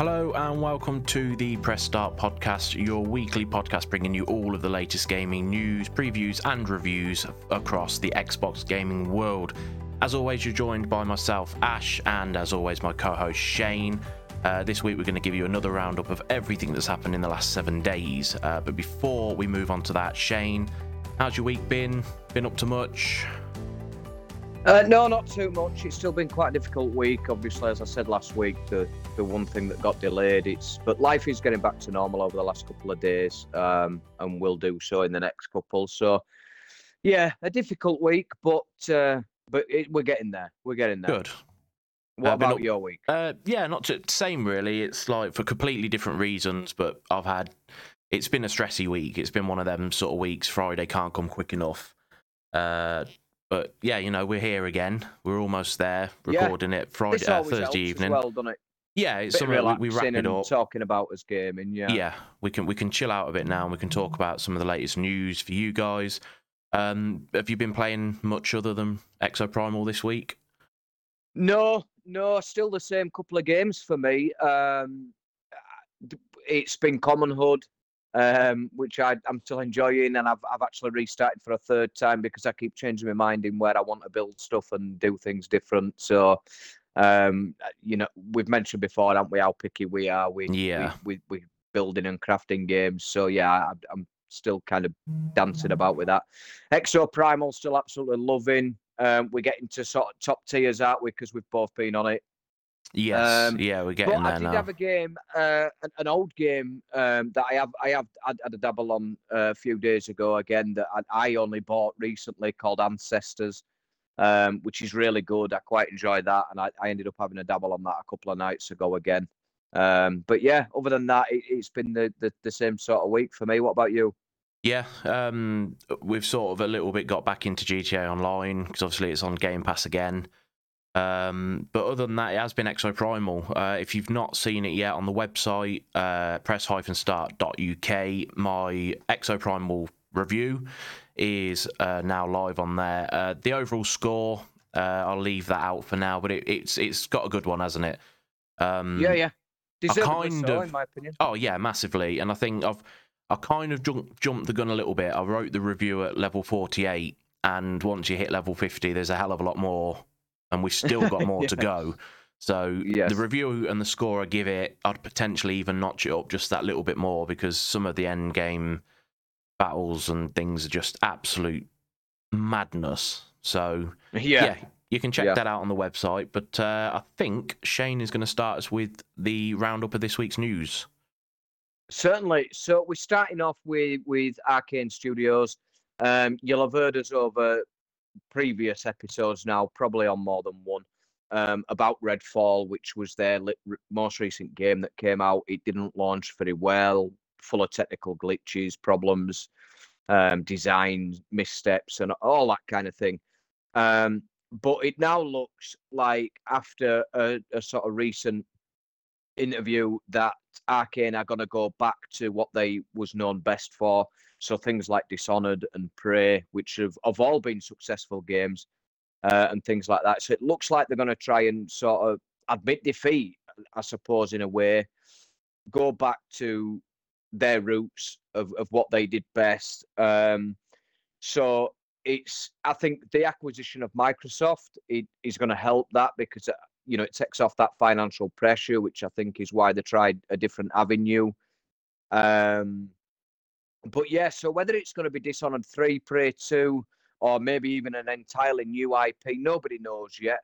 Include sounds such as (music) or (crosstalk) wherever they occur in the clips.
Hello and welcome to the Press Start podcast, your weekly podcast bringing you all of the latest gaming news, previews, and reviews across the Xbox gaming world. As always, you're joined by myself, Ash, and as always, my co host, Shane. Uh, this week, we're going to give you another roundup of everything that's happened in the last seven days. Uh, but before we move on to that, Shane, how's your week been? Been up to much? Uh, no, not too much. It's still been quite a difficult week. Obviously, as I said last week, the the one thing that got delayed. It's but life is getting back to normal over the last couple of days, um, and will do so in the next couple. So, yeah, a difficult week, but uh, but it, we're getting there. We're getting there. Good. What Uh, about up- your week? Uh, yeah, not to, same really. It's like for completely different reasons, but I've had. It's been a stressy week. It's been one of them sort of weeks. Friday can't come quick enough. Uh, but yeah, you know we're here again. We're almost there, Yeah. recording it Friday, uh, Thursday evening. well, doesn't it? Yeah, it's something we, we wrap it and up. talking about us gaming. Yeah. yeah, we can we can chill out a bit now, and we can talk about some of the latest news for you guys. Um, have you been playing much other than Exoprimal this week? No, no, still the same couple of games for me. Um, it's been Common'hood, um, which I, I'm still enjoying, and I've I've actually restarted for a third time because I keep changing my mind in where I want to build stuff and do things different. So, um, you know, we've mentioned before, haven't we, how picky we are. We Yeah. we we, we building and crafting games. So yeah, I, I'm still kind of dancing about with that. Exoprimal still absolutely loving. Um, we're getting to sort of top tiers, aren't we? Because we've both been on it. Yes, Um, yeah, we're getting but I did now. have a game, uh, an, an old game um, that I have, I have had, had a dabble on uh, a few days ago. Again, that I, I only bought recently called Ancestors, um, which is really good. I quite enjoyed that, and I, I ended up having a dabble on that a couple of nights ago again. Um, but yeah, other than that, it, it's been the, the the same sort of week for me. What about you? Yeah, um, we've sort of a little bit got back into GTA Online because obviously it's on Game Pass again. Um, but other than that, it has been Exoprimal. Uh, if you've not seen it yet on the website, uh, press-start.uk, my Exoprimal review is uh, now live on there. Uh, the overall score, uh, I'll leave that out for now, but it, it's it's got a good one, hasn't it? Um, yeah, yeah, Deservedly kind so, of- in my opinion. Oh yeah, massively. And I think I've I kind of jumped jumped the gun a little bit. I wrote the review at level forty eight, and once you hit level fifty, there's a hell of a lot more, and we've still got (laughs) more to go. So Yes. the review and the score I give it, I'd potentially even notch it up just that little bit more because some of the end game battles and things are just absolute madness. So Yeah, you can check Yeah. that out on the website. But uh, I think Shane is going to start us with the roundup of this week's news. Certainly. So we're starting off with with Arkane Studios. Um, you'll have heard us over previous episodes now, probably on more than one, um, about Redfall, which was their li- most recent game that came out. It didn't launch very well, full of technical glitches, problems, um, design missteps, and all that kind of thing. Um, but it now looks like after a, a sort of recent interview that Arkane are going to go back to what they was known best for. So things like Dishonored and Prey, which have, have all been successful games, uh, and things like that. So it looks like they're going to try and sort of admit defeat, I suppose, in a way, go back to their roots of, of what they did best. Um, so it's, I think, the acquisition of Microsoft it, is going to help that because uh, you know, it takes off that financial pressure, which I think is why they tried a different avenue. Um, but yeah, so whether it's going to be Dishonored 3, Prey 2, or maybe even an entirely new IP, nobody knows yet.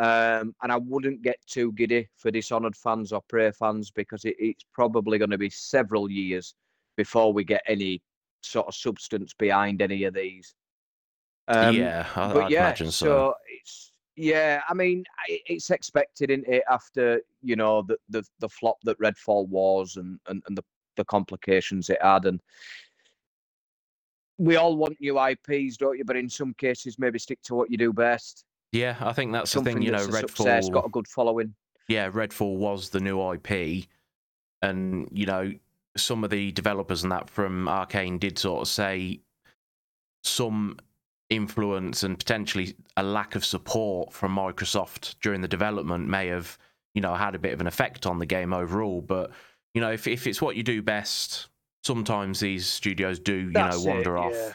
Um, and I wouldn't get too giddy for Dishonored fans or Prey fans because it, it's probably going to be several years before we get any sort of substance behind any of these. Um, yeah, I, but I'd yeah, imagine so. it's yeah. I mean, it's expected, isn't it? After you know the the, the flop that Redfall was, and, and and the the complications it had, and we all want new IPs, don't you? But in some cases, maybe stick to what you do best. Yeah, I think that's the thing. You know, Redfall success, got a good following. Yeah, Redfall was the new IP, and you know, some of the developers and that from Arkane did sort of say some influence and potentially a lack of support from Microsoft during the development may have you know had a bit of an effect on the game overall. But you know, if if it's what you do best, sometimes these studios do you That's know it, wander off. yeah.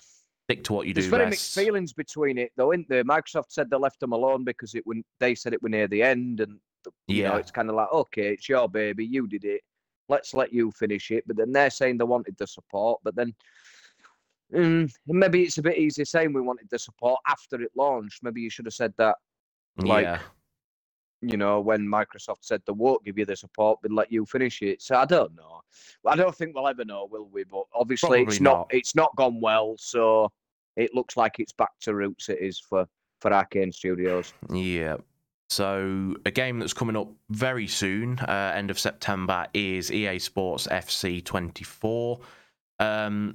Stick to what you do. There's do very best. mixed feelings between it, though, isn't there? Microsoft said they left them alone because it when they said it were near the end, and you know it's kind of like, okay, it's your baby, you did it, let's let you finish it. But then they're saying they wanted the support, but then mm, maybe it's a bit easy saying we wanted the support after it launched. Maybe you should have said that, like, yeah, you know, when Microsoft said they won't give you the support, but let you finish it. So I don't know. I don't think we'll ever know, will we? But obviously, Probably it's not. not. It's not gone well, so it looks like it's back to roots. It is for for Arkane Studios. yeah. So a game that's coming up very soon, uh, end of September, is EA Sports FC 24. Um,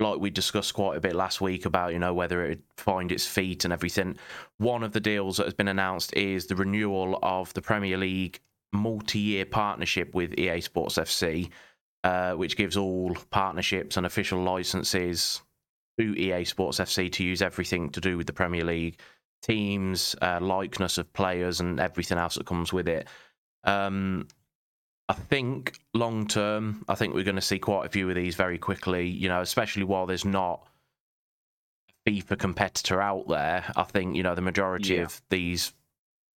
like we discussed quite a bit last week about you know whether it would find its feet and everything. One of the deals that has been announced is the renewal of the Premier League multi-year partnership with EA Sports FC, uh, which gives all partnerships and official licenses to EA Sports FC to use everything to do with the Premier League, teams, uh, likeness of players, and everything else that comes with it. Um, I think long term, I think we're going to see quite a few of these very quickly. You know, especially while there's not a FIFA competitor out there. I think you know the majority Yeah. of these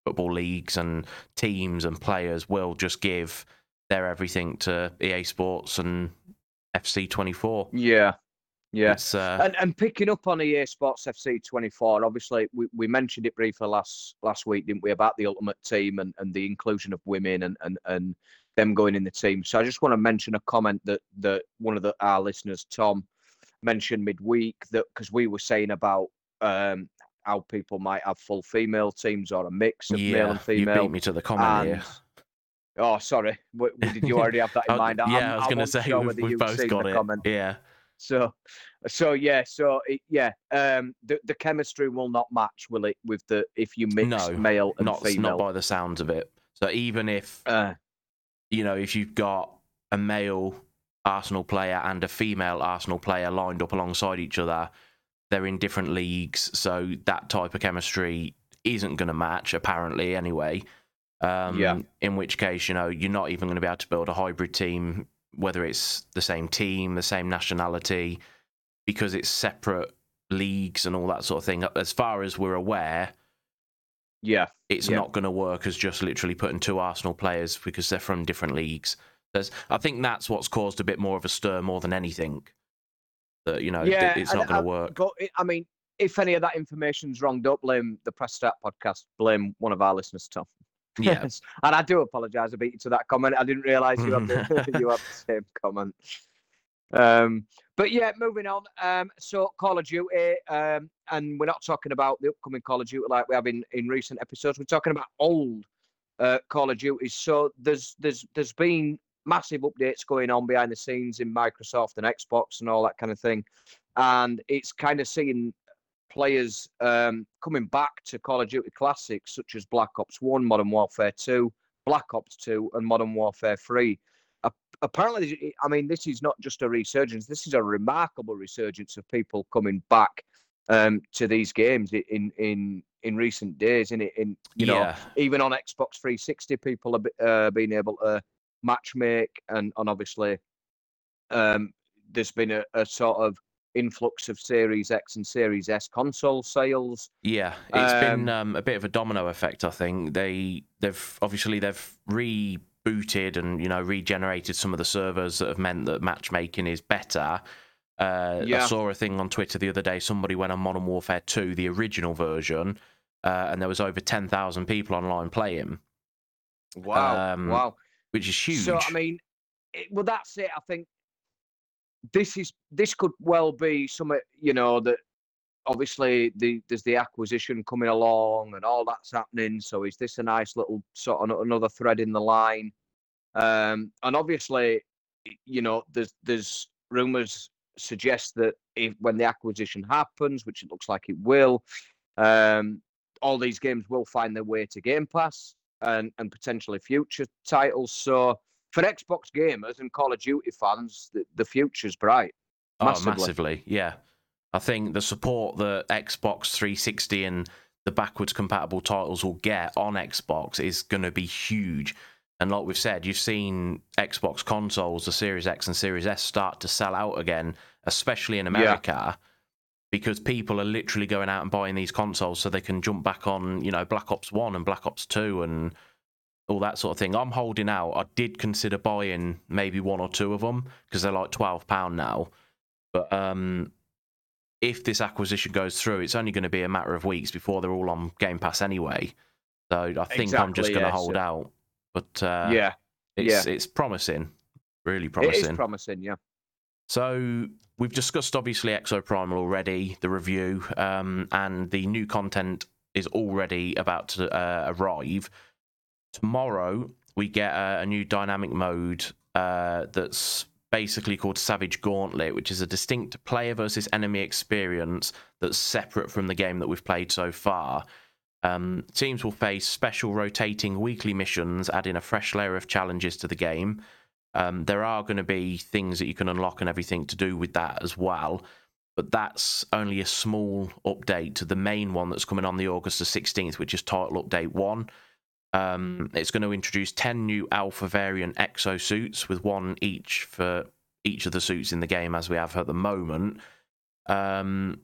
football leagues and teams and players will just give their everything to EA Sports and FC 24. Yeah, yeah. Uh, And and picking up on EA Sports FC 24, obviously we, we mentioned it briefly last last week, didn't we, about the Ultimate Team and, and the inclusion of women and, and and them going in the team. So I just want to mention a comment that that one of the our listeners, Tom, mentioned midweek that because we were saying about um, how people might have full female teams or a mix of male and and you beat me to the comment and- here. Oh, sorry. W- Did you already have that in I- (laughs) mind? I'm- yeah, I was going to say we've, we've both got it. comment. Yeah, So, so yeah, so it, yeah, um, the the chemistry will not match, will it? With the if you mix No, male and not female. not by the sounds of it. So even if uh, you know if you've got a male Arsenal player and a female Arsenal player lined up alongside each other, they're in different leagues, so that type of chemistry isn't going to match apparently anyway. Um, Yeah. In which case, you know, you're not even going to be able to build a hybrid team, whether it's the same team, the same nationality, because it's separate leagues and all that sort of thing. As far as we're aware, yeah, it's not going to work as just literally putting two Arsenal players because they're from different leagues. There's, I think that's what's caused a bit more of a stir more than anything. That you know, yeah, it's not going to work. It, I mean, if any of that information's wrong, don't blame the Press Start podcast. Blame one of our listeners, Tom. Yeah, (laughs) and I do apologise. I beat you to that comment. I didn't realise you had the, (laughs) you had the same comment. Um, but yeah, moving on. Um, so Call of Duty, um, and we're not talking about the upcoming Call of Duty like we have in, in recent episodes. We're talking about old uh, Call of Duty. So there's there's there's been massive updates going on behind the scenes in Microsoft and Xbox and all that kind of thing, and it's kind of seeing players um, coming back to Call of Duty classics such as Black Ops One, Modern Warfare Two, Black Ops Two, and Modern Warfare Three. Ap- Apparently, I mean, this is not just a resurgence. This is a remarkable resurgence of people coming back um, to these games in in in recent days. In in you know, yeah, even on Xbox 360, people have uh, been able to match make, and, and obviously, um, there's been a, a sort of influx of Series X and Series S console sales. yeah. It's been Um, um, a bit of a domino effect. I think they they've obviously they've rebooted and you know regenerated some of the servers that have meant that matchmaking is better. Uh, I saw a thing on Twitter the other day. Somebody went on Modern Warfare 2, the original version, uh, and there was over 10,000 people online playing, Wow, Um, wow. which is huge. So I mean, it, well, that's it. I think this is this could well be something you know that obviously the there's the acquisition coming along and all that's happening. So is this a nice little sort of another thread in the line? Um, and obviously, you know, there's there's rumours suggest that if when the acquisition happens, which it looks like it will, um, all these games will find their way to Game Pass and and potentially future titles. So for Xbox gamers and Call of Duty fans, the, the future's bright. Oh, Massively. massively, yeah. I think the support that Xbox 360 and the backwards compatible titles will get on Xbox is going to be huge. And like we've said, you've seen Xbox consoles, the Series X and Series S, start to sell out again, especially in America, yeah. because people are literally going out and buying these consoles so they can jump back on, you know, Black Ops 1 and Black Ops 2 and all that sort of thing. I'm holding out. I did consider buying maybe one or two of them because they're like £12 now. But um, if this acquisition goes through, it's only going to be a matter of weeks before they're all on Game Pass anyway. So I think exactly, I'm just going to yeah, hold so... out. But uh, yeah, it's yeah. it's promising, really promising. It is promising, yeah. So we've discussed obviously Exoprimal already, the review, um, and the new content is already about to uh, arrive. Tomorrow we get a, a new dynamic mode uh, that's basically called Savage Gauntlet, which is a distinct player versus enemy experience that's separate from the game that we've played so far. Um, teams will face special rotating weekly missions, adding a fresh layer of challenges to the game. Um, there are going to be things that you can unlock and everything to do with that as well, but that's only a small update to the main one that's coming on the August the 16th, which is Title Update 1. Um, it's going to introduce 10 new alpha variant exo suits with one each for each of the suits in the game as we have at the moment. Um,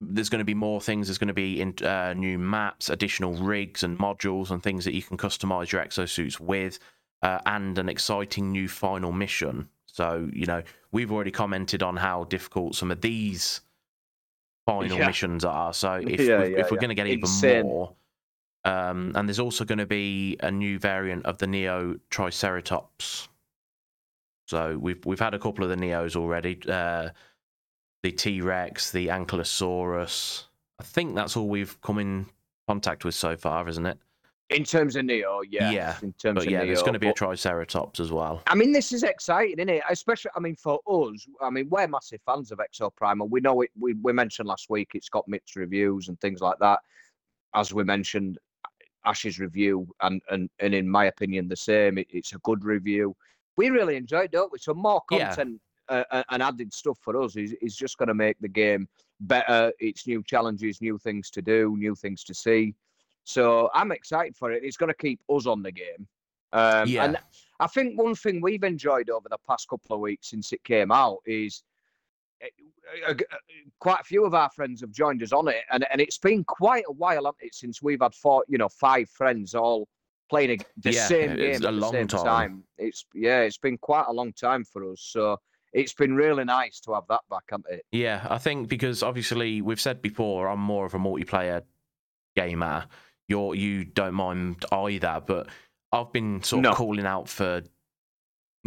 there's going to be more things. There's going to be in, uh, new maps, additional rigs and modules and things that you can customize your exosuits with, uh, and an exciting new final mission. So, you know, we've already commented on how difficult some of these final yeah. missions are. So, if, (laughs) yeah, yeah, if we're going to get even Insane. more, um, and there's also going to be a new variant of the Neo Triceratops. So we've we've had a couple of the Neos already. Uh, the T Rex, the Ankylosaurus. I think that's all we've come in contact with so far, isn't it? In terms of Neo, yeah. Yeah. In terms but of yeah, Neo, there's going to be a Triceratops as well. I mean, this is exciting, isn't it? Especially, I mean, for us, I mean, we're massive fans of Exoprimal. We know it. We, we mentioned last week it's got mixed reviews and things like that. As we mentioned, Ash's review, and and and in my opinion, the same. It, it's a good review. We really enjoyed, don't we? So more content yeah. uh, and added stuff for us is is just going to make the game better. It's new challenges, new things to do, new things to see. So I'm excited for it. It's going to keep us on the game. Um, yeah. And I think one thing we've enjoyed over the past couple of weeks since it came out is Eh, eh, eh, quite a few of our friends have joined us on it, and, and it's been quite a while it, since we've had four, you know, five friends all playing the yeah, same game at the same time. time. It's yeah, it's been quite a long time for us. So it's been really nice to have that back, hasn't it? Yeah, I think because obviously we've said before, I'm more of a multiplayer gamer. You're you don't mind either, but I've been sort of no. calling out for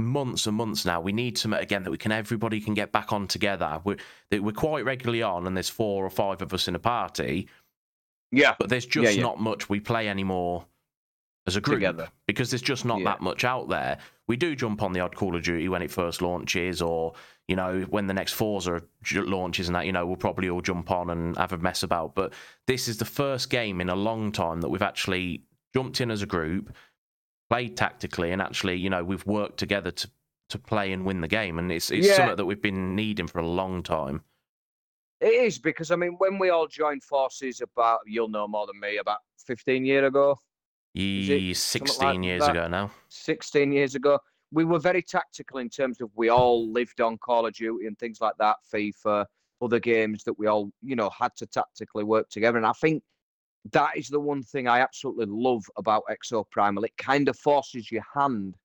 months and months now. We need something again that we can everybody can get back on together. We're we're quite regularly on, and there's four or five of us in a party. Yeah, but there's just yeah, yeah. not much we play anymore as a group together. because there's just not yeah. that much out there. We do jump on the odd Call of Duty when it first launches, or you know when the next Forza launches and that. You know we'll probably all jump on and have a mess about. But this is the first game in a long time that we've actually jumped in as a group played tactically and actually, you know, we've worked together to to play and win the game, and it's it's yeah. something that we've been needing for a long time. It is because I mean, when we all joined forces about, you'll know more than me, about fifteen years ago. Ye, sixteen like years that? ago now. Sixteen years ago, we were very tactical in terms of we all lived on Call of Duty and things like that, FIFA, other games that we all, you know, had to tactically work together. And I think that is the one thing I absolutely love about Exoprimal. It kind of forces your hand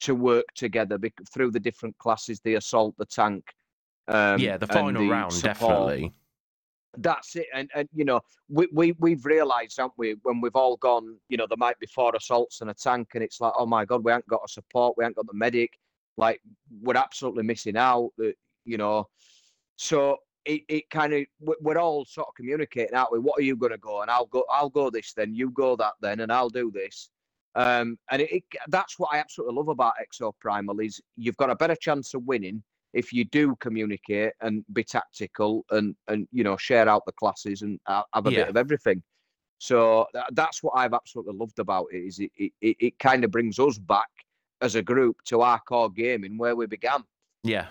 to work together through the different classes, the assault, the tank. Um, yeah, the final the round, support. definitely. That's it, and and you know we we we've realised, haven't we, when we've all gone, you know, there might be four assaults and a tank, and it's like, oh my god, we haven't got a support, we haven't got the medic, like we're absolutely missing out, uh, you know. So it, it kind of we're all sort of communicating out we? what are you going to go and I'll go I'll go this then you go that then and I'll do this. Um, and it, it, that's what I absolutely love about Exoprimal is you've got a better chance of winning if you do communicate and be tactical and and you know share out the classes and have a yeah. bit of everything. So that's what I've absolutely loved about it is it, it, it kind of brings us back as a group to our core gaming where we began. Yeah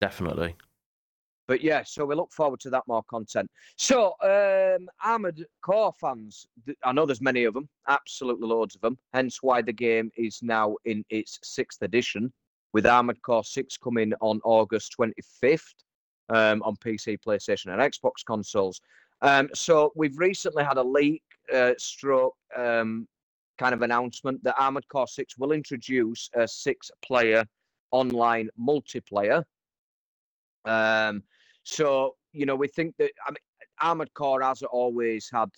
definitely but yeah, so we look forward to that more content. So, um, Armored Core fans, I know there's many of them, absolutely loads of them. Hence why the game is now in its sixth edition, with Armored Core 6 coming on August 25th um, on PC, PlayStation, and Xbox consoles. Um, so, we've recently had a leak, uh, stroke, um, kind of announcement that Armored Core 6 will introduce a six player online multiplayer. Um, so, you know, we think that I mean, Armored Core has always had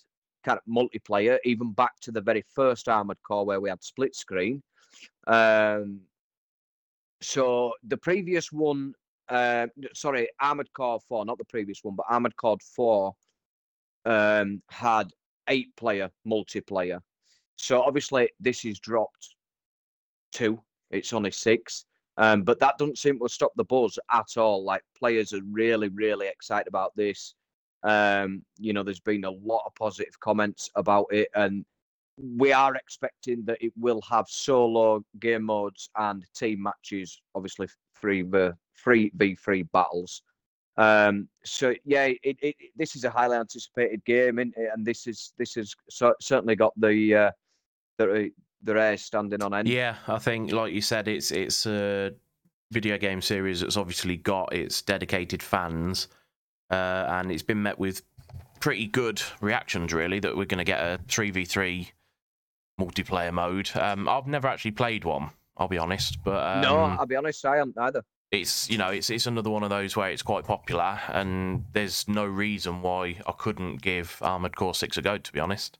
kind of multiplayer, even back to the very first Armored Core where we had split screen. Um, so the previous one, uh, sorry, Armored Core 4, not the previous one, but Armored Core 4 um, had eight player multiplayer. So obviously this is dropped two, it's only six. Um, but that doesn't seem to stop the buzz at all. Like players are really, really excited about this. Um, you know, there's been a lot of positive comments about it, and we are expecting that it will have solo game modes and team matches. Obviously, three v three v free battles. Um, so yeah, it, it, this is a highly anticipated game, it? and this is this has so, certainly got the uh, the their air standing on end. Yeah, I think, like you said, it's it's a video game series that's obviously got its dedicated fans, uh, and it's been met with pretty good reactions. Really, that we're going to get a three v three multiplayer mode. Um, I've never actually played one. I'll be honest, but um, no, I'll be honest, I haven't either. It's you know it's it's another one of those where it's quite popular, and there's no reason why I couldn't give Armored Core Six a go. To be honest.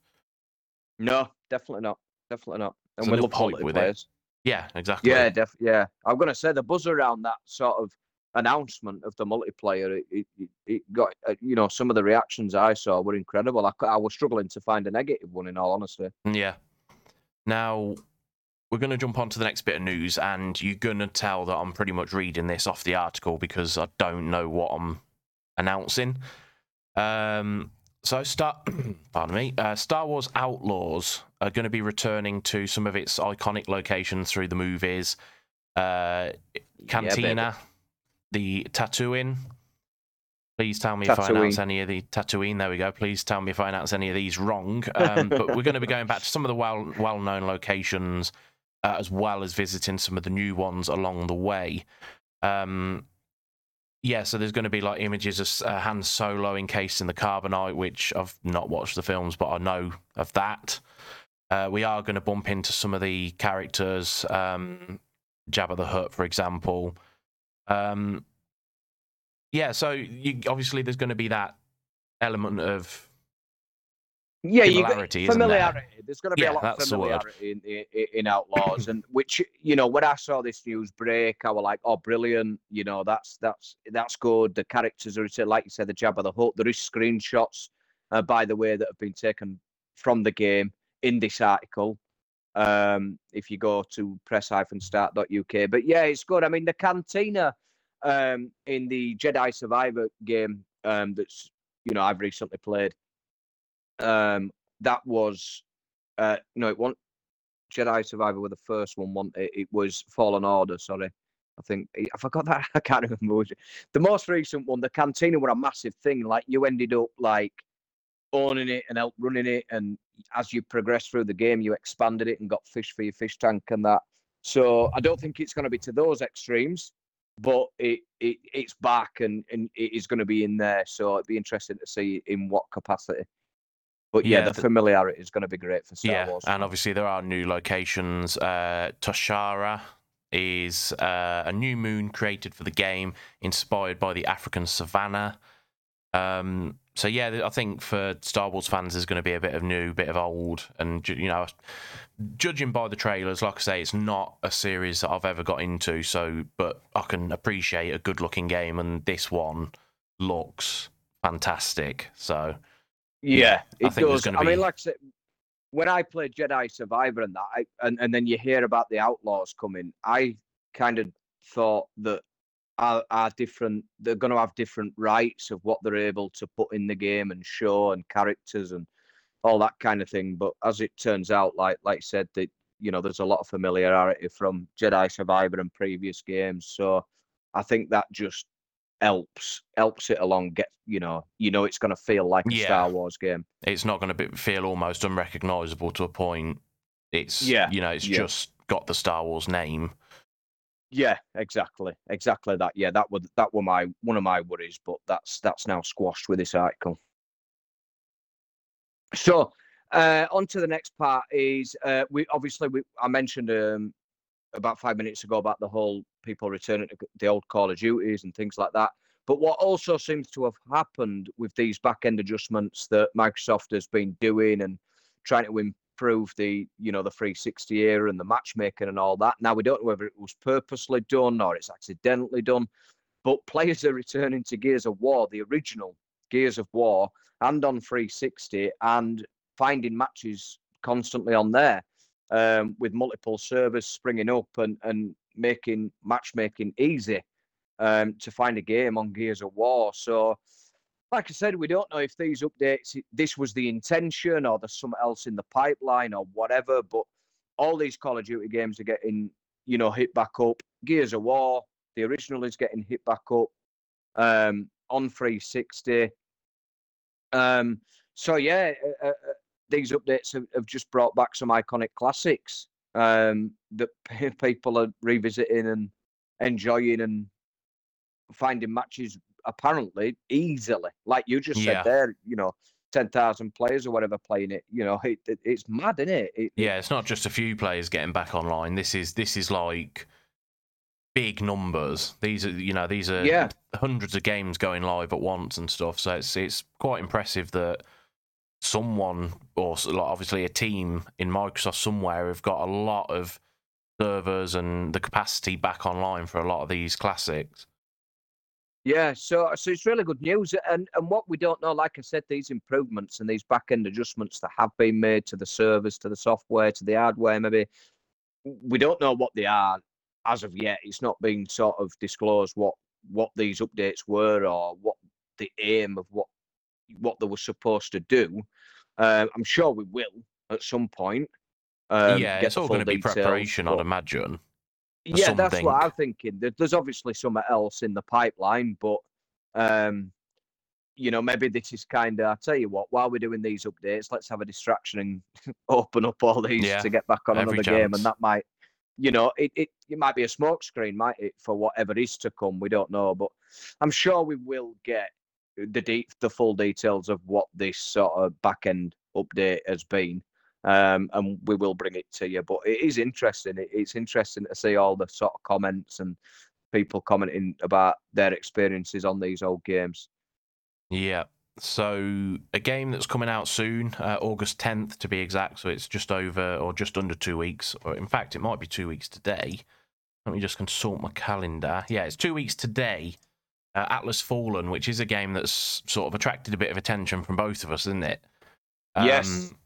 No, definitely not. Definitely not. And we love quality with players. It. Yeah, exactly. Yeah, def- yeah. I'm gonna say the buzz around that sort of announcement of the multiplayer, it, it, it got uh, you know some of the reactions I saw were incredible. I, I was struggling to find a negative one in all honesty. Yeah. Now we're going to jump on to the next bit of news, and you're going to tell that I'm pretty much reading this off the article because I don't know what I'm announcing. Um, so, Star, (clears throat) pardon me, uh, Star Wars Outlaws are going to be returning to some of its iconic locations through the movies. Uh, Cantina, yeah, the Tatooine. Please tell me Tatooine. if I announce any of the Tatooine. There we go. Please tell me if I announce any of these wrong. Um, but we're going to be going back to some of the well well known locations, uh, as well as visiting some of the new ones along the way. Um, yeah, so there's going to be like images of uh, Han Solo encased in the carbonite, which I've not watched the films, but I know of that. Uh, we are going to bump into some of the characters, um, Jabba the Hutt, for example. Um, yeah, so you, obviously there's going to be that element of yeah, familiarity, you familiarity. There? There's going to be yeah, a lot of familiarity in, in, in, Outlaws, and which you know when I saw this news break, I was like, "Oh, brilliant! You know, that's that's that's good." The characters are like you said, the Jabba the Hutt. There is screenshots, uh, by the way, that have been taken from the game in this article. Um, if you go to press-start.uk, but yeah, it's good. I mean, the cantina um, in the Jedi Survivor game um, that's you know I've recently played um, that was uh, no, it wasn't Jedi Survivor with the first one. One it, it was Fallen Order. Sorry, I think I forgot that. (laughs) I can't remember. The most recent one, the Cantina, were a massive thing. Like you ended up like owning it and help running it, and as you progress through the game, you expanded it and got fish for your fish tank and that. So I don't think it's going to be to those extremes, but it, it it's back and, and it is going to be in there. So it'd be interesting to see in what capacity. But yeah, yeah the, the, familiarity is going to be great for Star yeah, Wars. and obviously there are new locations. Uh, Toshara is uh, a new moon created for the game, inspired by the African savannah. Um, so yeah, I think for Star Wars fans, there's going to be a bit of new, bit of old, and you know, judging by the trailers, like I say, it's not a series that I've ever got into. So, but I can appreciate a good-looking game, and this one looks fantastic. So yeah, it does. I mean, like I said, when I played Jedi Survivor and that, I, and, and then you hear about the Outlaws coming, I kind of thought that are, are different. They're going to have different rights of what they're able to put in the game and show and characters and all that kind of thing. But as it turns out, like like I said, that you know, there's a lot of familiarity from Jedi Survivor and previous games. So I think that just helps helps it along. Get you know you know it's going to feel like a Yeah. Star Wars game. It's not going to be, feel almost unrecognizable to a point. It's Yeah, you know, it's yeah. just got the Star Wars name. Yeah, exactly, exactly that. Yeah, that was that were my one of my worries, but that's that's now squashed with this article. So, uh, on to the next part is uh, we obviously we I mentioned um, about five minutes ago about the whole people returning to the old Call of Duties and things like that. But what also seems to have happened with these back end adjustments that Microsoft has been doing and trying to improve the you know the 360 era and the matchmaking and all that. Now we don't know whether it was purposely done or it's accidentally done, but (laughs) players are returning to Gears of War, the original Gears of War, and on 360 and finding matches constantly on there um, with multiple servers springing up and, and making matchmaking easy um, to find a game on Gears of War. So, like I said, we don't know if these updates, this was the intention or there's something else in the pipeline or whatever, but all these Call of Duty games are getting, you know, hit back up. Gears of War, the original is getting hit back up um, on 360. Um, so, yeah, uh, these updates have, have just brought back some iconic classics um, that (laughs) people are revisiting and enjoying and finding matches apparently easily. Like you just Yeah. said there, you know, 10,000 players or whatever playing it. You know, it, it- it's mad, isn't it? it Yeah, it's not just a few players getting back online. This is this is like big numbers. These are you know these are Yeah. hundreds of games going live at once and stuff. So it's it's quite impressive that someone or obviously a team in Microsoft somewhere have got a lot of servers and the capacity back online for a lot of these classics. Yeah, so so it's really good news. And and what we don't know, like I said, these improvements and these back end adjustments that have been made to the servers, to the software, to the hardware, maybe we don't know what they are as of yet. It's not been sort of disclosed what what these updates were or what the aim of what what they were supposed to do. Um, I'm sure we will at some point. Um, yeah, it's all going to be details, preparation, but- I'd imagine. yeah, that's what I'm thinking. There's obviously something else in the pipeline, but um, you know, maybe this is kind of. I tell you what, while we're doing these updates, let's have a distraction and (laughs) open up all these Yeah, to get back on another game, and that might, you know, it, it it might be a smokescreen, might it, for whatever is to come. We don't know, but I'm sure we will get the de- the full details of what this sort of back end update has been um, and we will bring it to you. But it is interesting. It, it's interesting to see all the sort of comments and people commenting about their experiences on these old games. Yeah. So a game that's coming out soon, uh, August 10th to be exact. So it's just over or just under two weeks. Or in fact, it might be two weeks today. Let me just consult my calendar. Yeah, it's two weeks today. Uh, Atlas Fallen, which is a game that's sort of attracted a bit of attention from both of us, isn't it? Yes. Um,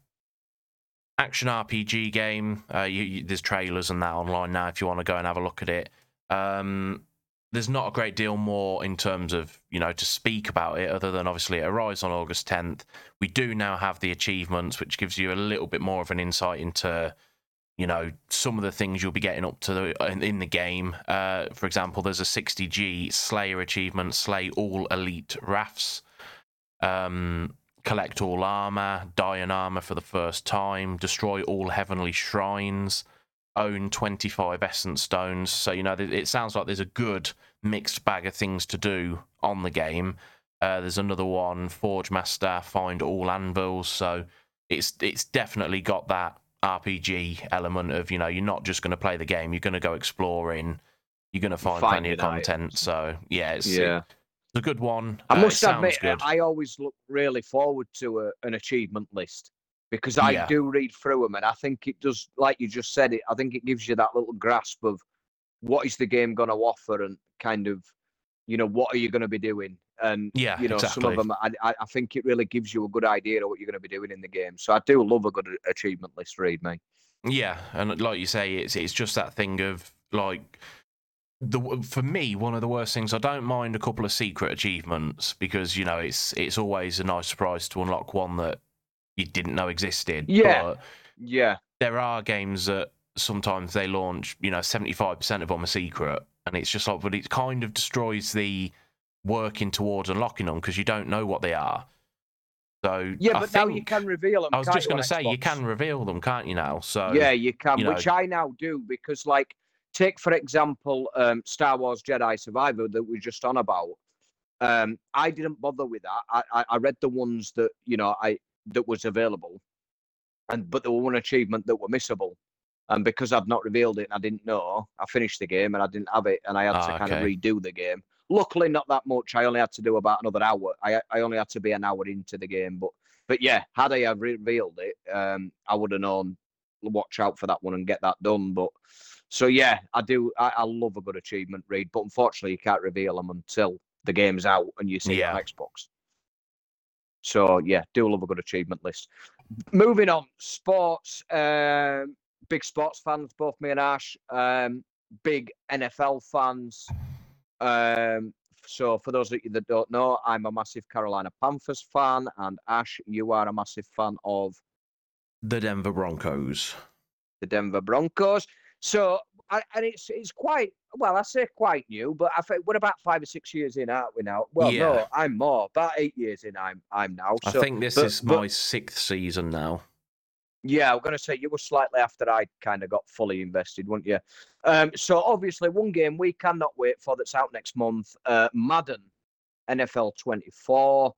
Action RPG game. Uh, you, you, there's trailers and that online now if you want to go and have a look at it. Um, there's not a great deal more in terms of you know to speak about it other than obviously it arrives on August 10th. We do now have the achievements, which gives you a little bit more of an insight into you know some of the things you'll be getting up to the, in, in the game. Uh, for example, there's a 60G Slayer achievement: slay all elite rafts. Um, collect all armor, die in armor for the first time, destroy all heavenly shrines, own 25 essence stones. So, you know, it sounds like there's a good mixed bag of things to do on the game. Uh, there's another one, Forge Master, find all anvils. So it's it's definitely got that RPG element of, you know, you're not just going to play the game, you're going to go exploring, you're going to find Find plenty of content. So, yeah, it's, Yeah. it's a good one. I Uh, must admit, good. I always look really forward to a, an achievement list because I Yeah. do read through them, and I think it does, like you just said, it. I think it gives you that little grasp of what is the game going to offer, and kind of, you know, what are you going to be doing, and Yeah, you know, some of them, I, I, I think it really gives you a good idea of what you're going to be doing in the game. So I do love a good achievement list read, mate. Yeah, and like you say, it's it's just that thing of like the for me one of the worst things. I don't mind a couple of secret achievements because you know it's it's always a nice surprise to unlock one that you didn't know existed. Yeah. but Yeah, there are games that sometimes they launch, you know, seventy five percent of them are secret, and it's just like, but it kind of destroys the working towards unlocking them because you don't know what they are. So Yeah, I but now you can reveal them. I was just going to say you can reveal them, can't you? Now, so Yeah, you can, you which know- I now do because, like, take for example, um, Star Wars Jedi Survivor that we are just on about. Um, I didn't bother with that. I, I, I read the ones that you know I that was available, and but there were one achievement that were missable, and because I'd not revealed it and I didn't know, I finished the game and I didn't have it, and I had to Ah, kind of redo the game. Luckily, not that much. I only had to do about another hour. I I only had to be an hour into the game, but but yeah, had I have revealed it, um, I would have known. Watch out for that one and get that done. But so yeah, I do. I, I love a good achievement read, but unfortunately, you can't reveal them until the game's out and you see it on Xbox. So yeah, do love a good achievement list. Moving on, sports. Um, big sports fans, both me and Ash. Um, big NFL fans. Um, so for those of you that don't know, I'm a massive Carolina Panthers fan, and Ash, you are a massive fan of the Denver Broncos. the Denver Broncos. So, and it's it's quite well. I say quite new, but I think we're about five or six years in, aren't we now? Well, Yeah. no, I'm more. About eight years in, I'm I'm now. I think this but- is but- my sixth season now. Yeah, I'm going to say you were slightly after I kind of got fully invested, weren't you? Um, so obviously, one game we cannot wait for that's out next month, uh, Madden NFL 24.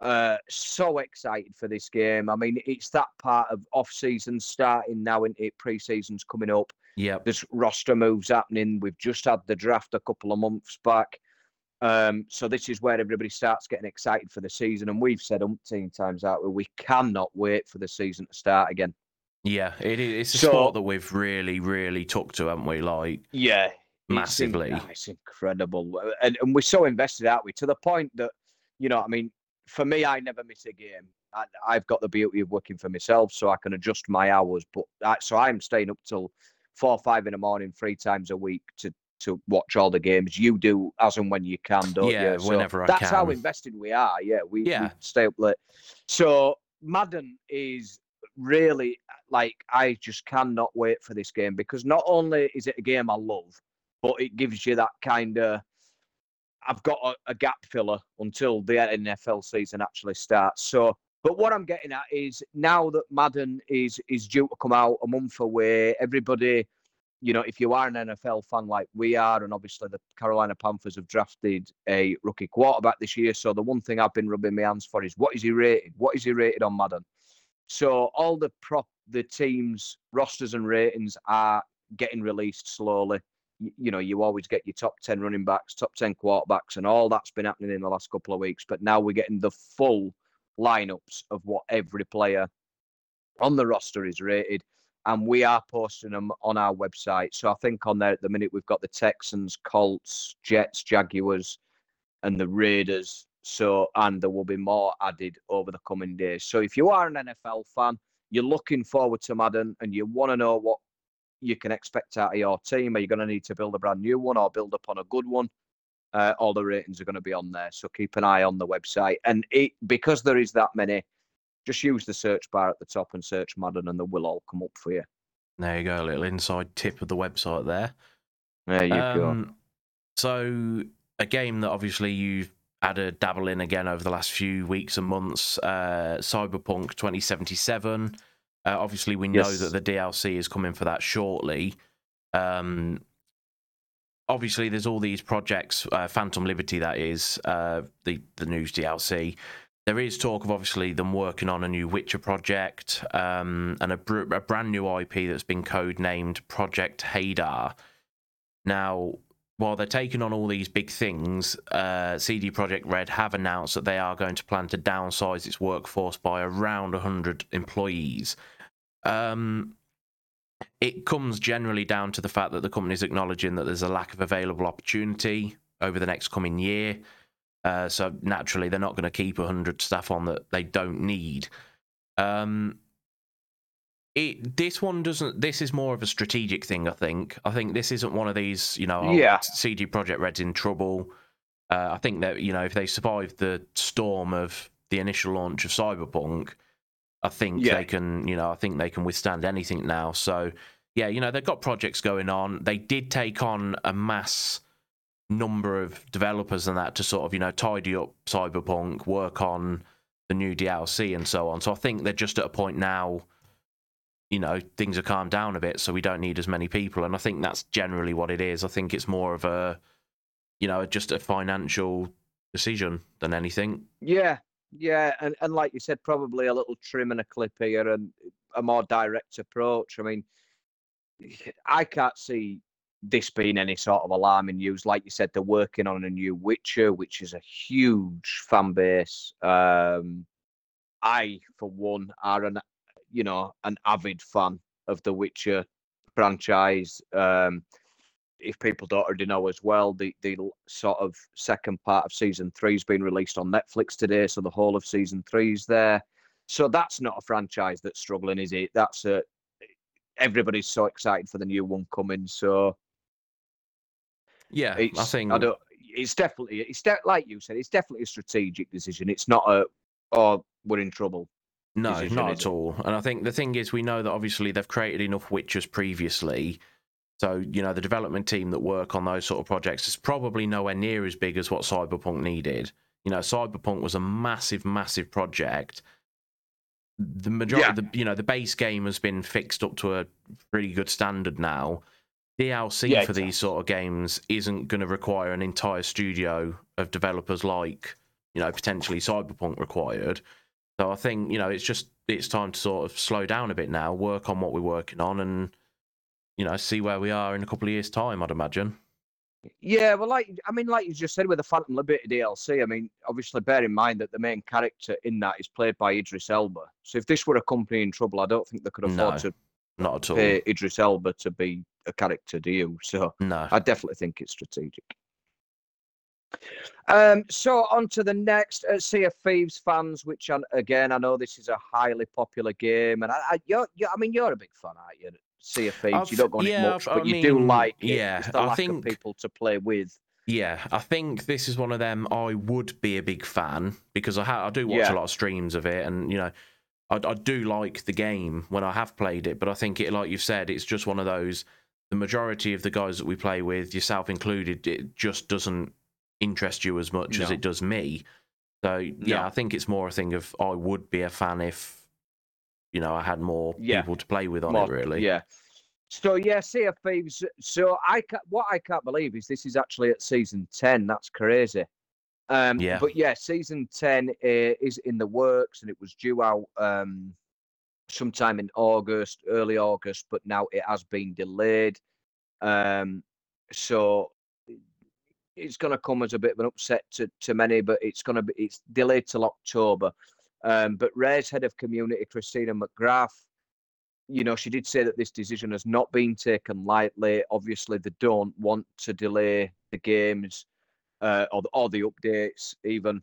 Uh, so excited for this game. I mean, it's that part of off season starting now, into pre season's coming up. Yeah, There's roster moves happening. We've just had the draft a couple of months back. Um, so this is where everybody starts getting excited for the season, and we've said umpteen times out we cannot wait for the season to start again. Yeah, it is. It's a So- sport that we've really, really took to, haven't we? Like Yeah, it's massively. ah, It's, incredible, Uh, and and we're so invested, aren't we? To the point that you know, I mean, for me, I never miss a game. I, I've got the beauty of working for myself, so I can adjust my hours. But I, so I'm staying up till four, or five in the morning, three times a week to to watch all the games. You do as and when you can, don't Yeah, you? So whenever I that's how invested we are. Yeah, we, we Yeah. stay up late. So Madden is really like I just cannot wait for this game because not only is it a game I love, but it gives you that kind of I've got a, a gap filler until the NFL season actually starts. So, but what I'm getting at is now that Madden is is due to come out a month away, everybody, you know, if you are an NFL fan like we are, and obviously the Carolina Panthers have drafted a rookie quarterback this year. So the one thing I've been rubbing my hands for is what is he rated? What is he rated on Madden? So all the prop the teams rosters and ratings are getting released slowly. You, you know, you always get your top 10 running backs, top 10 quarterbacks, and all that's been happening in the last couple of weeks. But now we're getting the full lineups of what every player on the roster is rated. And we are posting them on our website. So I think on there at the minute we've got the Texans, Colts, Jets, Jaguars, and the Raiders. So, and there will be more added over the coming days. So if you are an NFL fan, you're looking forward to Madden and you want to know what you can expect out of your team, are you going to need to build a brand new one or build upon a good one? Uh, all the ratings are going to be on there. So keep an eye on the website. And it because there is that many, just use the search bar at the top and search Madden and they will all come up for you. There you go, a little inside tip of the website there. There you go. Um, So a game that obviously you've had a dabble in again over the last few weeks and months, uh, Cyberpunk 2077. Uh, obviously, we know Yes. that the DLC is coming for that shortly. Um, obviously, there's all these projects, uh, Phantom Liberty, that is uh, the the news DLC. There is talk of obviously them working on a new Witcher project um, and a, a brand new IP that's been codenamed Project Hadar. Now, while they're taking on all these big things, uh, CD Projekt Red have announced that they are going to plan to downsize its workforce by around 100 employees. Um, it comes generally down to the fact that the company is acknowledging that there's a lack of available opportunity over the next coming year. Uh, so naturally, they're not going to keep 100 staff on that they don't need. Um, it this one doesn't. This is more of a strategic thing. I think. I think this isn't one of these. You know, oh, Yeah. CD Projekt Red's in trouble. Uh, I think that you know if they survive the storm of the initial launch of Cyberpunk, I think Yeah. they can. You know, I think they can withstand anything now. So yeah, you know they've got projects going on. They did take on a mass number of developers and that to sort of you know tidy up Cyberpunk, work on the new DLC and so on. So I think they're just at a point now. You know, things have calmed down a bit, so we don't need as many people, and I think that's generally what it is. I think it's more of a, you know, just a financial decision than anything. Yeah, yeah, and, and like you said, probably a little trim and a clip here and a more direct approach. I mean, I can't see this being any sort of alarming news. Like you said, they're working on a new Witcher, which is a huge fan base. Um, I, for one, are an you know an avid fan of the Witcher franchise. Um, if people don't already know as well, the the sort of second part of season three has been released on Netflix today, so the whole of season three is there. So that's not a franchise that's struggling, is it? That's a everybody's so excited for the new one coming. So yeah, I think I don't. It's definitely it's de- like you said. It's definitely a strategic decision. It's not a oh we're in trouble. No, decision, not at all. And I think the thing is, we know that obviously they've created enough Witchers previously. So, you know, the development team that work on those sort of projects is probably nowhere near as big as what Cyberpunk needed. You know, Cyberpunk was a massive, massive project. The majority, yeah. the, you know, the base game has been fixed up to a pretty good standard now. DLC yeah, for exactly. these sort of games isn't going to require an entire studio of developers like, you know, potentially Cyberpunk required. So I think, you know, it's just it's time to sort of slow down a bit now, work on what we're working on and you know, see where we are in a couple of years time, I'd imagine. Yeah, well, like I mean, like you just said with the Phantom Liberty DLC, I mean, obviously bear in mind that the main character in that is played by Idris Elba. So if this were a company in trouble, I don't think they could afford no, to not at all. pay Idris Elba to be a character, do you? So no, I definitely think it's strategic. Um, so on to the next uh, Sea of Thieves fans, which I, again I know this is a highly popular game, and I, I, you're, you're, I mean you're a big fan, aren't you? Sea of Thieves, I've, you don't go on yeah, it much, I've, but I you mean, do like it. Yeah, it's the I lack think, of people to play with. Yeah, I think this is one of them. I would be a big fan because I ha- I do watch yeah. a lot of streams of it, and you know, I, I do like the game when I have played it. But I think it, like you've said, it's just one of those the majority of the guys that we play with, yourself included, it just doesn't interest you as much no. as it does me. So yeah, no. I think it's more a thing of I would be a fan if you know I had more yeah. people to play with on more, it. Really, yeah. So yeah, Sea of Thieves. So I can what I can't believe is this is actually at season ten. That's crazy. Um, yeah. But yeah, season ten uh, is in the works, and it was due out um, sometime in August, early August, but now it has been delayed. Um, so it's going to come as a bit of an upset to, to many, but it's going to be it's delayed till October. Um, but Rare's head of community, Christina McGrath, you know, she did say that this decision has not been taken lightly. Obviously, they don't want to delay the games uh, or, the, or the updates even.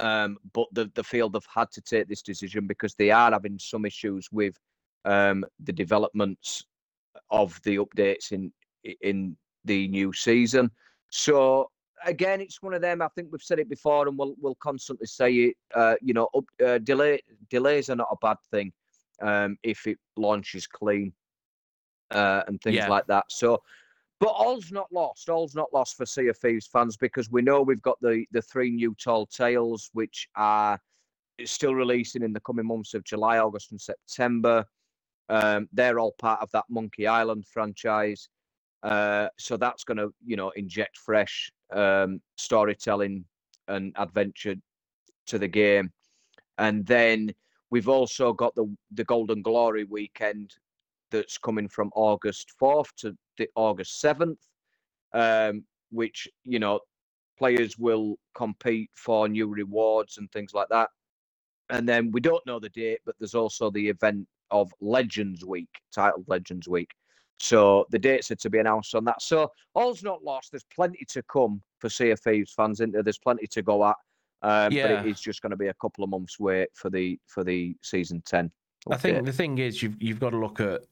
Um, but the, the field have had to take this decision because they are having some issues with um, the developments of the updates in in the new season. So again, it's one of them. I think we've said it before, and we'll we'll constantly say it. Uh, you know, up, uh, delay delays are not a bad thing um, if it launches clean uh, and things yeah. like that. So but all's not lost. All's not lost for Sea of Thieves fans because we know we've got the the three new tall tales which are still releasing in the coming months of July, August, and September. Um, they're all part of that Monkey Island franchise. Uh, so that's going to, you know, inject fresh um, storytelling and adventure to the game. And then we've also got the the Golden Glory weekend that's coming from August 4th to August 7th, um, which, you know, players will compete for new rewards and things like that. And then we don't know the date, but there's also the event of Legends Week, titled Legends Week. So the dates are to be announced on that. So all's not lost. There's plenty to come for Sea of Thieves fans, there? There's plenty to go at. Um, yeah. But it is just going to be a couple of months wait for the for the season ten. I think the thing is you've you've got to look at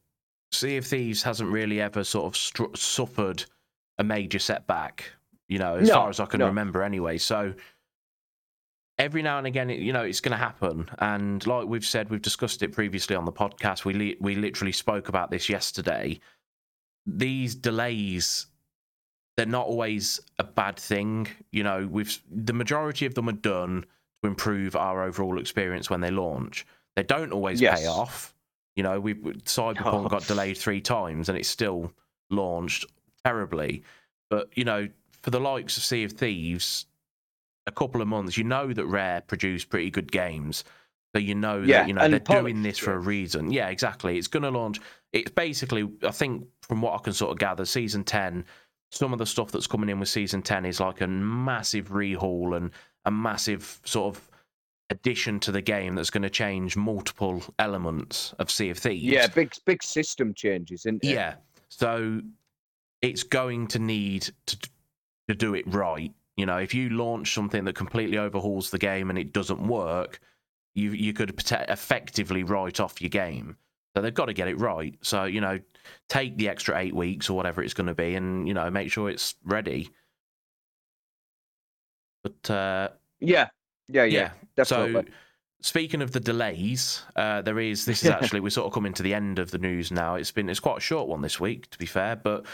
Sea of Thieves hasn't really ever sort of stru- suffered a major setback, you know, as no, far as I can no. remember anyway. So every now and again, you know, it's going to happen. And like we've said, we've discussed it previously on the podcast. We li- we literally spoke about this yesterday. These delays they're not always a bad thing. You know, we've the majority of them are done to improve our overall experience when they launch. They don't always Yes. pay off. You know, we Cyberpunk Oh. got delayed three times and it's still launched terribly. But you know, for the likes of Sea of Thieves, a couple of months, you know that Rare produce pretty good games. So you know Yeah, that you know they're doing polished this for a reason. Yeah, exactly. It's going to launch. It's basically, I think, from what I can sort of gather, season ten. Some of the stuff that's coming in with season ten is like a massive rehaul and a massive sort of addition to the game that's going to change multiple elements of Sea of Thieves. Yeah, big big system changes, isn't it? Yeah. So it's going to need to to do it right. You know, if you launch something that completely overhauls the game and it doesn't work, you you could effectively write off your game. So they've got to get it right. So you know, take the extra eight weeks or whatever it's going to be, and you know, make sure it's ready. But uh, Yeah, yeah, yeah, definitely. so, speaking of the delays, uh, there is. This is (laughs) actually we're sort of coming to the end of the news now. It's been it's quite a short one this week, to be fair. But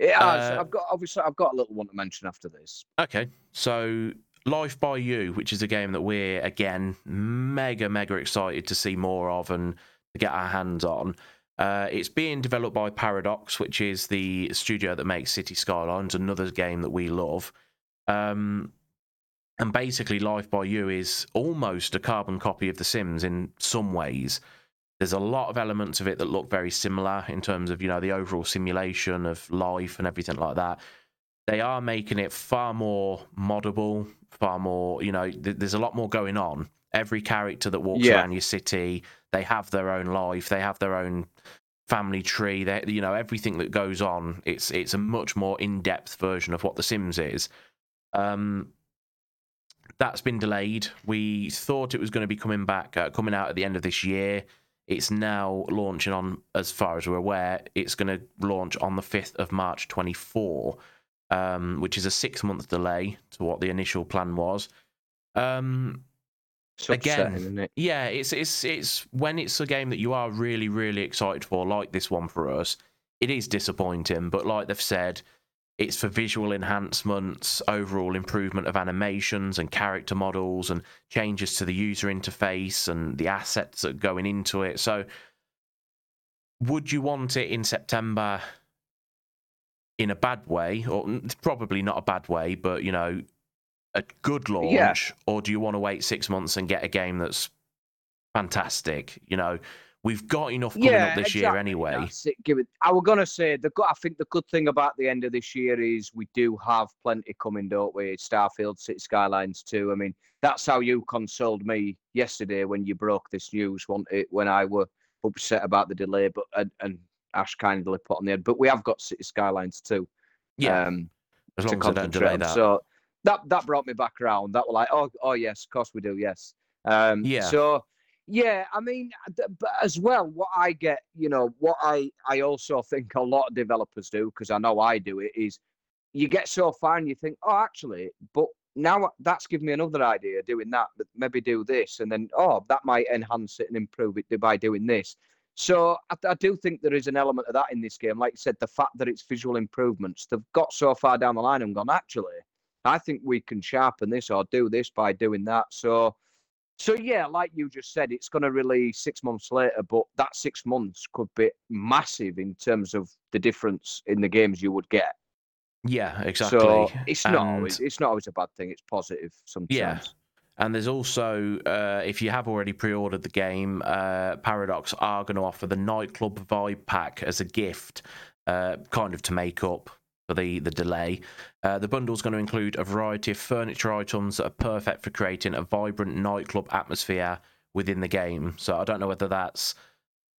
has. uh, I've got obviously I've got a little one to mention after this. okay, so Life by You, which is a game that we're again mega mega excited to see more of and to get our hands on. Uh, it's being developed by Paradox, which is the studio that makes City Skylines, another game that we love. Um, and basically, Life by You is almost a carbon copy of The Sims in some ways. There's a lot of elements of it that look very similar in terms of you know the overall simulation of life and everything like that. They are making it far more moddable, far more you know. Th- there's a lot more going on. Every character that walks Yeah. around your city, they have their own life. They have their own family tree. They, you know, everything that goes on. It's it's a much more in depth version of what The Sims is. Um, that's been delayed. We thought it was going to be coming back, uh, coming out at the end of this year. It's now launching on, as far as we're aware, it's going to launch on the 5th of March 24, um, which is a six month delay to what the initial plan was. Um, Again, it? yeah, it's it's it's when it's a game that you are really really excited for, like this one for us. It is disappointing, but like they've said, it's for visual enhancements, overall improvement of animations and character models, and changes to the user interface and the assets that are going into it. So, would you want it in September? In a bad way, or probably not a bad way, but you know, a good launch, Yeah. or do you want to wait six months and get a game that's fantastic? You know, we've got enough coming up this year anyway. it. I was gonna say the. I think the good thing about the end of this year is we do have plenty coming, don't we? Starfield, City Skylines two. I mean, that's how you consoled me yesterday when you broke this news. It? When I were upset about the delay, but and, and Ash kindly put on the end. But we have got City Skylines too. Yeah, Um, as to long as they don't delay that. So that that brought me back around. That was like, oh, oh yes, of course we do, yes. Um, Yeah. So yeah, I mean, but as well, what I get, you know, what I I also think a lot of developers do because I know I do it is, you get so far and you think, oh, actually, but now that's given me another idea doing that. But maybe do this, and then oh, that might enhance it and improve it by doing this. So I, I do think there is an element of that in this game. Like you said, the fact that it's visual improvements, they've got so far down the line and gone, actually, I think we can sharpen this or do this by doing that. So, so yeah, like you just said, it's going to release six months later, but that six months could be massive in terms of the difference in the games you would get. yeah, exactly. So it's not And- always it's not always a bad thing. It's positive sometimes. Yeah. And there's also, uh, if you have already pre-ordered the game, uh, Paradox are going to offer the nightclub vibe pack as a gift, uh, kind of to make up for the the delay. Uh, the is going to include a variety of furniture items that are perfect for creating a vibrant nightclub atmosphere within the game. So I don't know whether that's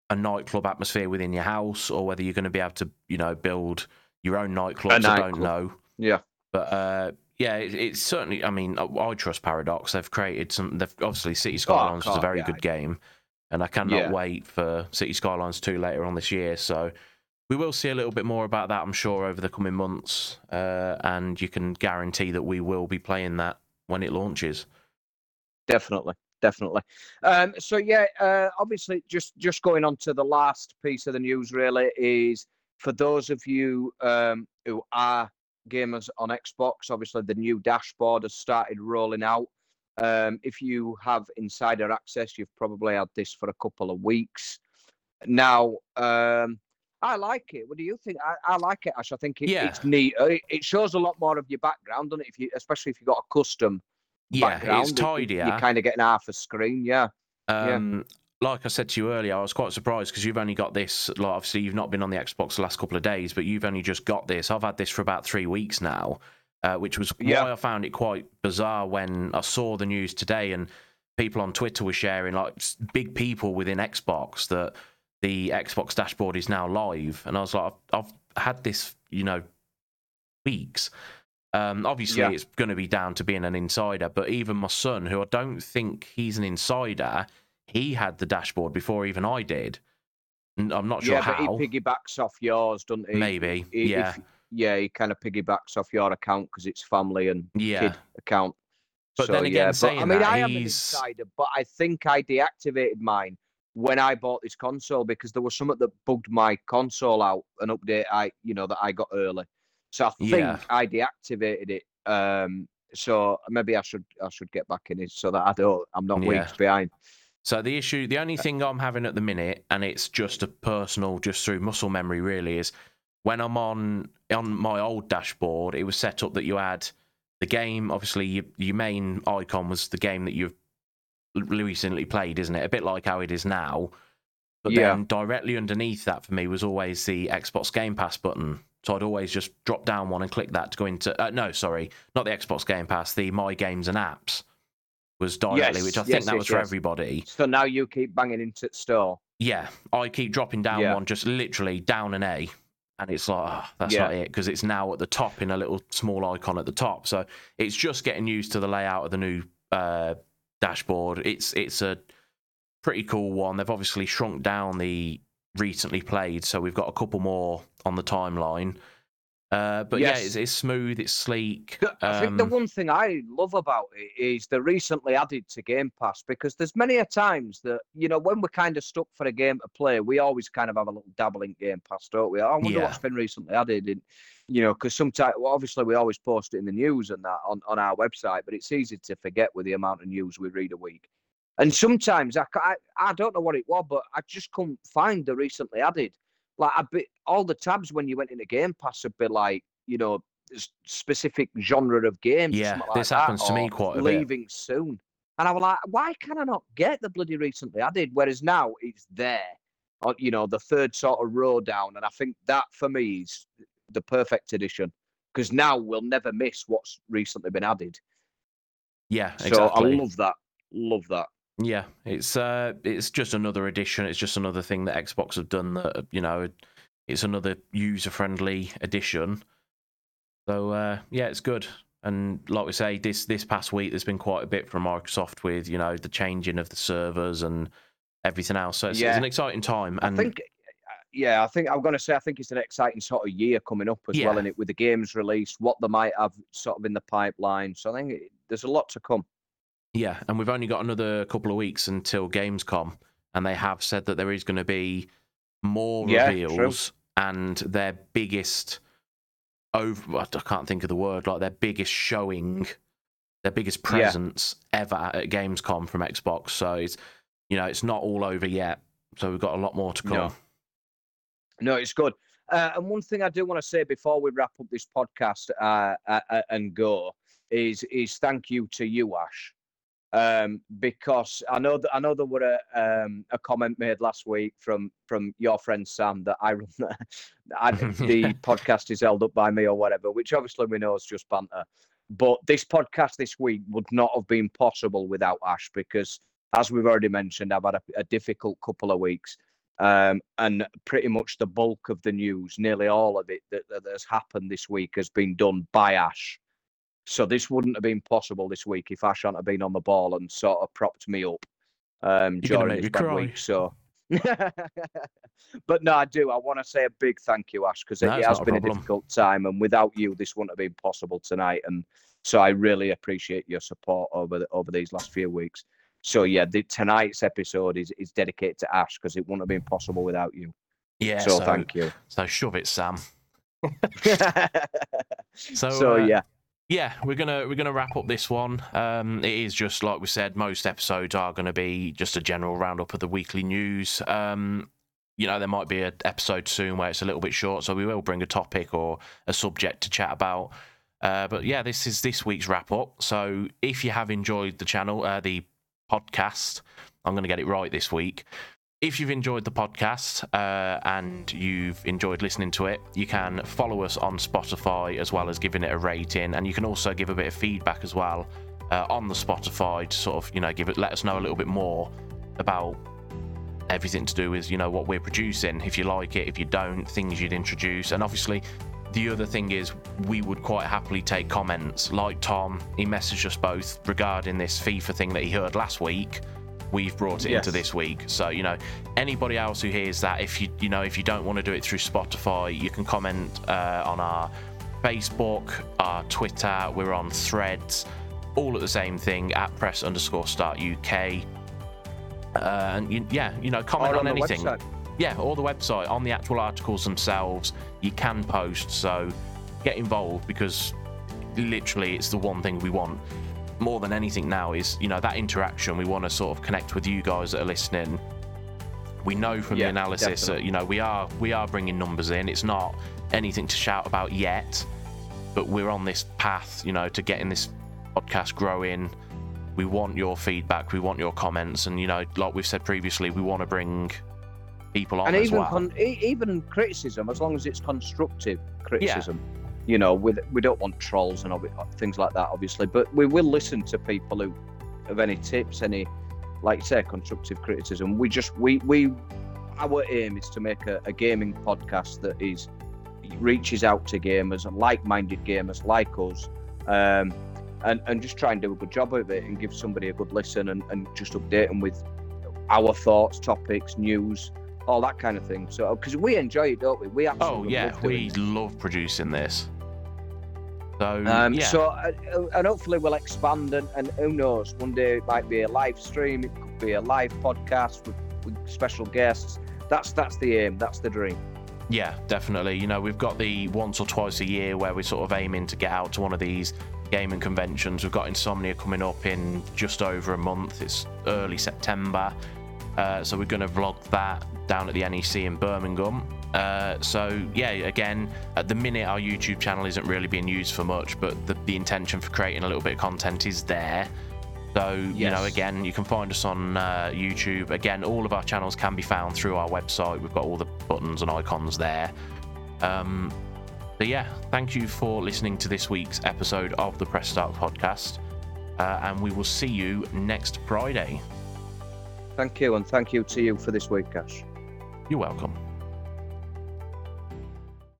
a nightclub atmosphere within your house or whether you're going to be able to, you know, build your own nightclubs. I don't know. Yeah. But uh, yeah, it, it's certainly. I mean, I, I trust Paradox. They've created some. They've obviously City Skylines is a very be good game, and I cannot Yeah. wait for City Skylines two later on this year. So we will see a little bit more about that, I'm sure, over the coming months. Uh, and you can guarantee that we will be playing that when it launches. definitely definitely um so yeah uh obviously just just going on to the last piece of the news really is for those of you um who are gamers on Xbox, obviously the new dashboard has started rolling out. Um, if you have insider access, you've probably had this for a couple of weeks now. Um, I like it. What do you think? I, I like it, Ash. I think it, Yeah. it's neat. Uh, It, it shows a lot more of your background, doesn't it? If you, especially if you've got a custom Yeah, background, it's it- it- tidier. You're kind of getting half a screen, yeah. yeah. Um, Like I said to you earlier, I was quite surprised because you've only got this. Like, obviously, you've not been on the Xbox the last couple of days, but you've only just got this. I've had this for about three weeks now, uh, which was Yeah. why I found it quite bizarre when I saw the news today and people on Twitter were sharing, like big people within Xbox, that the Xbox dashboard is now live, and I was like, I've, I've had this, you know, weeks. Um, obviously, Yeah. it's going to be down to being an insider, but even my son, who I don't think he's an insider, he had the dashboard before even I did. I'm not sure yeah, how. but he piggybacks off yours, doesn't he? Maybe, He- if- yeah, yeah, he kind of piggybacks off your account because it's family and yeah. kid account. But so, then again, yeah, but, I mean, that, I am an he's- insider, but I think I deactivated mine when I bought this console because there was something that bugged my console out, an update I, you know, that I got early. So I think Yeah. I deactivated it. Um, so maybe I should I should get back in it so that I don't I'm not Yeah. weeks behind. So the issue, the only thing I'm having at the minute, and it's just a personal, just through muscle memory, really, is when I'm on on my old dashboard, it was set up that you had the game. Obviously, your, your main icon was the game that you've recently played, isn't it? A bit like how it is now. But Yeah. then directly underneath that for me was always the Xbox Game Pass button. So I'd always just drop down one and click that to go into. Uh, no, sorry, not the Xbox Game Pass. The My Games and Apps was directly, Yes, which I think yes, that yes, was for everybody. So now you keep banging into the store. Yeah, I keep dropping down Yeah. one, just literally down an A, and it's like ah, that's Yeah. not it because it's now at the top in a little small icon at the top. So it's just getting used to the layout of the new uh, dashboard. It's it's a pretty cool one. They've obviously shrunk down the recently played, so we've got a couple more on the timeline. Uh, but yeah, it's, it's smooth, it's sleek. I think the Um, one thing I love about it is the recently added to Game Pass because there's many a times that you know when we're kind of stuck for a game to play, we always kind of have a little dabble in Game Pass, don't we? I wonder Yeah. what's been recently added, and you know, because sometimes well, obviously we always post it in the news and that on, on our website, but it's easy to forget with the amount of news we read a week. And sometimes I, I, I don't know what it was, but I just couldn't find the recently added. Like a bit, all the tabs when you went in into Game Pass would be like, you know, specific genre of games. or Yeah, like this that, happens to me quite a bit. Leaving soon, and I was like, why can I not get the bloody recently added? Whereas now it's there, on you know, the third sort of row down, and I think that for me is the perfect edition because now we'll never miss what's recently been added. yeah, So exactly. I love that. Love that. Yeah, it's uh, it's just another addition. It's just another thing that Xbox have done that you know, it's another user-friendly addition. So uh, yeah, it's good. And like we say, this this past week there's been quite a bit from Microsoft with you know the changing of the servers and everything else. So it's, it's an exciting time. And I think, yeah, I think I'm going to say I think it's an exciting sort of year coming up as well Yeah. in it with the games released, what they might have sort of in the pipeline. So I think it, there's a lot to come. Yeah, and we've only got another couple of weeks until Gamescom, and they have said that there is going to be more Yeah, true. reveals and their biggest over. I can't think of the word like their biggest showing, their biggest Yeah. presence ever at Gamescom from Xbox. So it's you know it's not all over yet. So we've got a lot more to come. No. No, it's good. Uh, and one thing I do want to say before we wrap up this podcast uh, uh, uh, and go is is thank you to you, Ash, um, because I know that I know there were a, um, a comment made last week from from your friend Sam that I run the, (laughs) I, (laughs) the podcast is held up by me or whatever, which obviously we know is just banter. But this podcast this week would not have been possible without Ash because, as we've already mentioned, I've had a, a difficult couple of weeks um, and pretty much the bulk of the news, nearly all of it that, that has happened this week, has been done by Ash. So this wouldn't have been possible this week if Ash hadn't have been on the ball and sort of propped me up um, during this bad week. So, (laughs) but no, I do. I want to say a big thank you, Ash, because No, it has a been a difficult time, and without you, this wouldn't have been possible tonight. And so I really appreciate your support over the, over these last few weeks. So yeah, the, tonight's episode is, is dedicated to Ash because it wouldn't have been possible without you. Yeah. so, So, thank you. so shove it, Sam. (laughs) (laughs) So, so uh, yeah, yeah, we're gonna we're gonna wrap up this one. Um, it is just like we said, most episodes are gonna be just a general roundup of the weekly news. Um, you know, there might be an episode soon where it's a little bit short, so we will bring a topic or a subject to chat about. Uh, but yeah, this is this week's wrap up. So if you have enjoyed the channel, uh, the podcast, I'm going to get it right this week. If you've enjoyed the podcast uh, and you've enjoyed listening to it, you can follow us on Spotify as well as giving it a rating, and you can also give a bit of feedback as well uh, on the Spotify to sort of you know give it let us know a little bit more about everything to do with you know what we're producing. If you like it, if you don't, things you'd introduce, and obviously the other thing is we would quite happily take comments. Like Tom, he messaged us both regarding this FIFA thing that he heard last week. We've brought it into this week. So, you know, anybody else who hears that, if you you know, if you don't want to do it through Spotify, you can comment uh, on our Facebook, our Twitter, we're on threads, all at the same thing at press underscore start UK. Uh, and you, yeah, you know, comment on, on anything yeah, or the website on the actual articles themselves. You can post, so get involved because literally it's the one thing we want more than anything now is you know that interaction. We want to sort of connect with you guys that are listening. We know from Yeah, the analysis that you know we are we are bringing numbers in. It's not anything to shout about yet, but we're on this path, you know, to getting this podcast growing. We want your feedback. We want your comments, and you know, like we've said previously, we want to bring people on and as even well. con- e- even criticism, as long as it's constructive criticism. You know, with we don't want trolls and obvi- things like that, obviously, but we will listen to people who have any tips, any, like say, constructive criticism. We just we we our aim is to make a, a gaming podcast that is reaches out to gamers and like-minded gamers like us. Um, and, and just try and do a good job of it and give somebody a good listen and, and just update them with our thoughts, topics, news, all that kind of thing. So, because we enjoy it, don't we? We Oh absolutely yeah, love we it. love producing this. So Um, yeah, So, uh, and hopefully we'll expand, and, and who knows, one day it might be a live stream, it could be a live podcast with, with special guests. That's that's the aim, that's the dream. yeah, definitely. You know, we've got the once or twice a year where we're sort of aiming to get out to one of these gaming conventions. We've got Insomnia coming up in just over a month. It's early September, uh, so we're going to vlog that down at the NEC in Birmingham. Uh, so yeah, again, at the minute our YouTube channel isn't really being used for much, but the, the intention for creating a little bit of content is there. So you know, again, you can find us on uh, YouTube. Again, all of our channels can be found through our website. We've got all the buttons and icons there. Um, so yeah, thank you for listening to this week's episode of the Press Start podcast, uh, and we will see you next Friday. Thank you, and thank you to you for this week, Ash. You're welcome.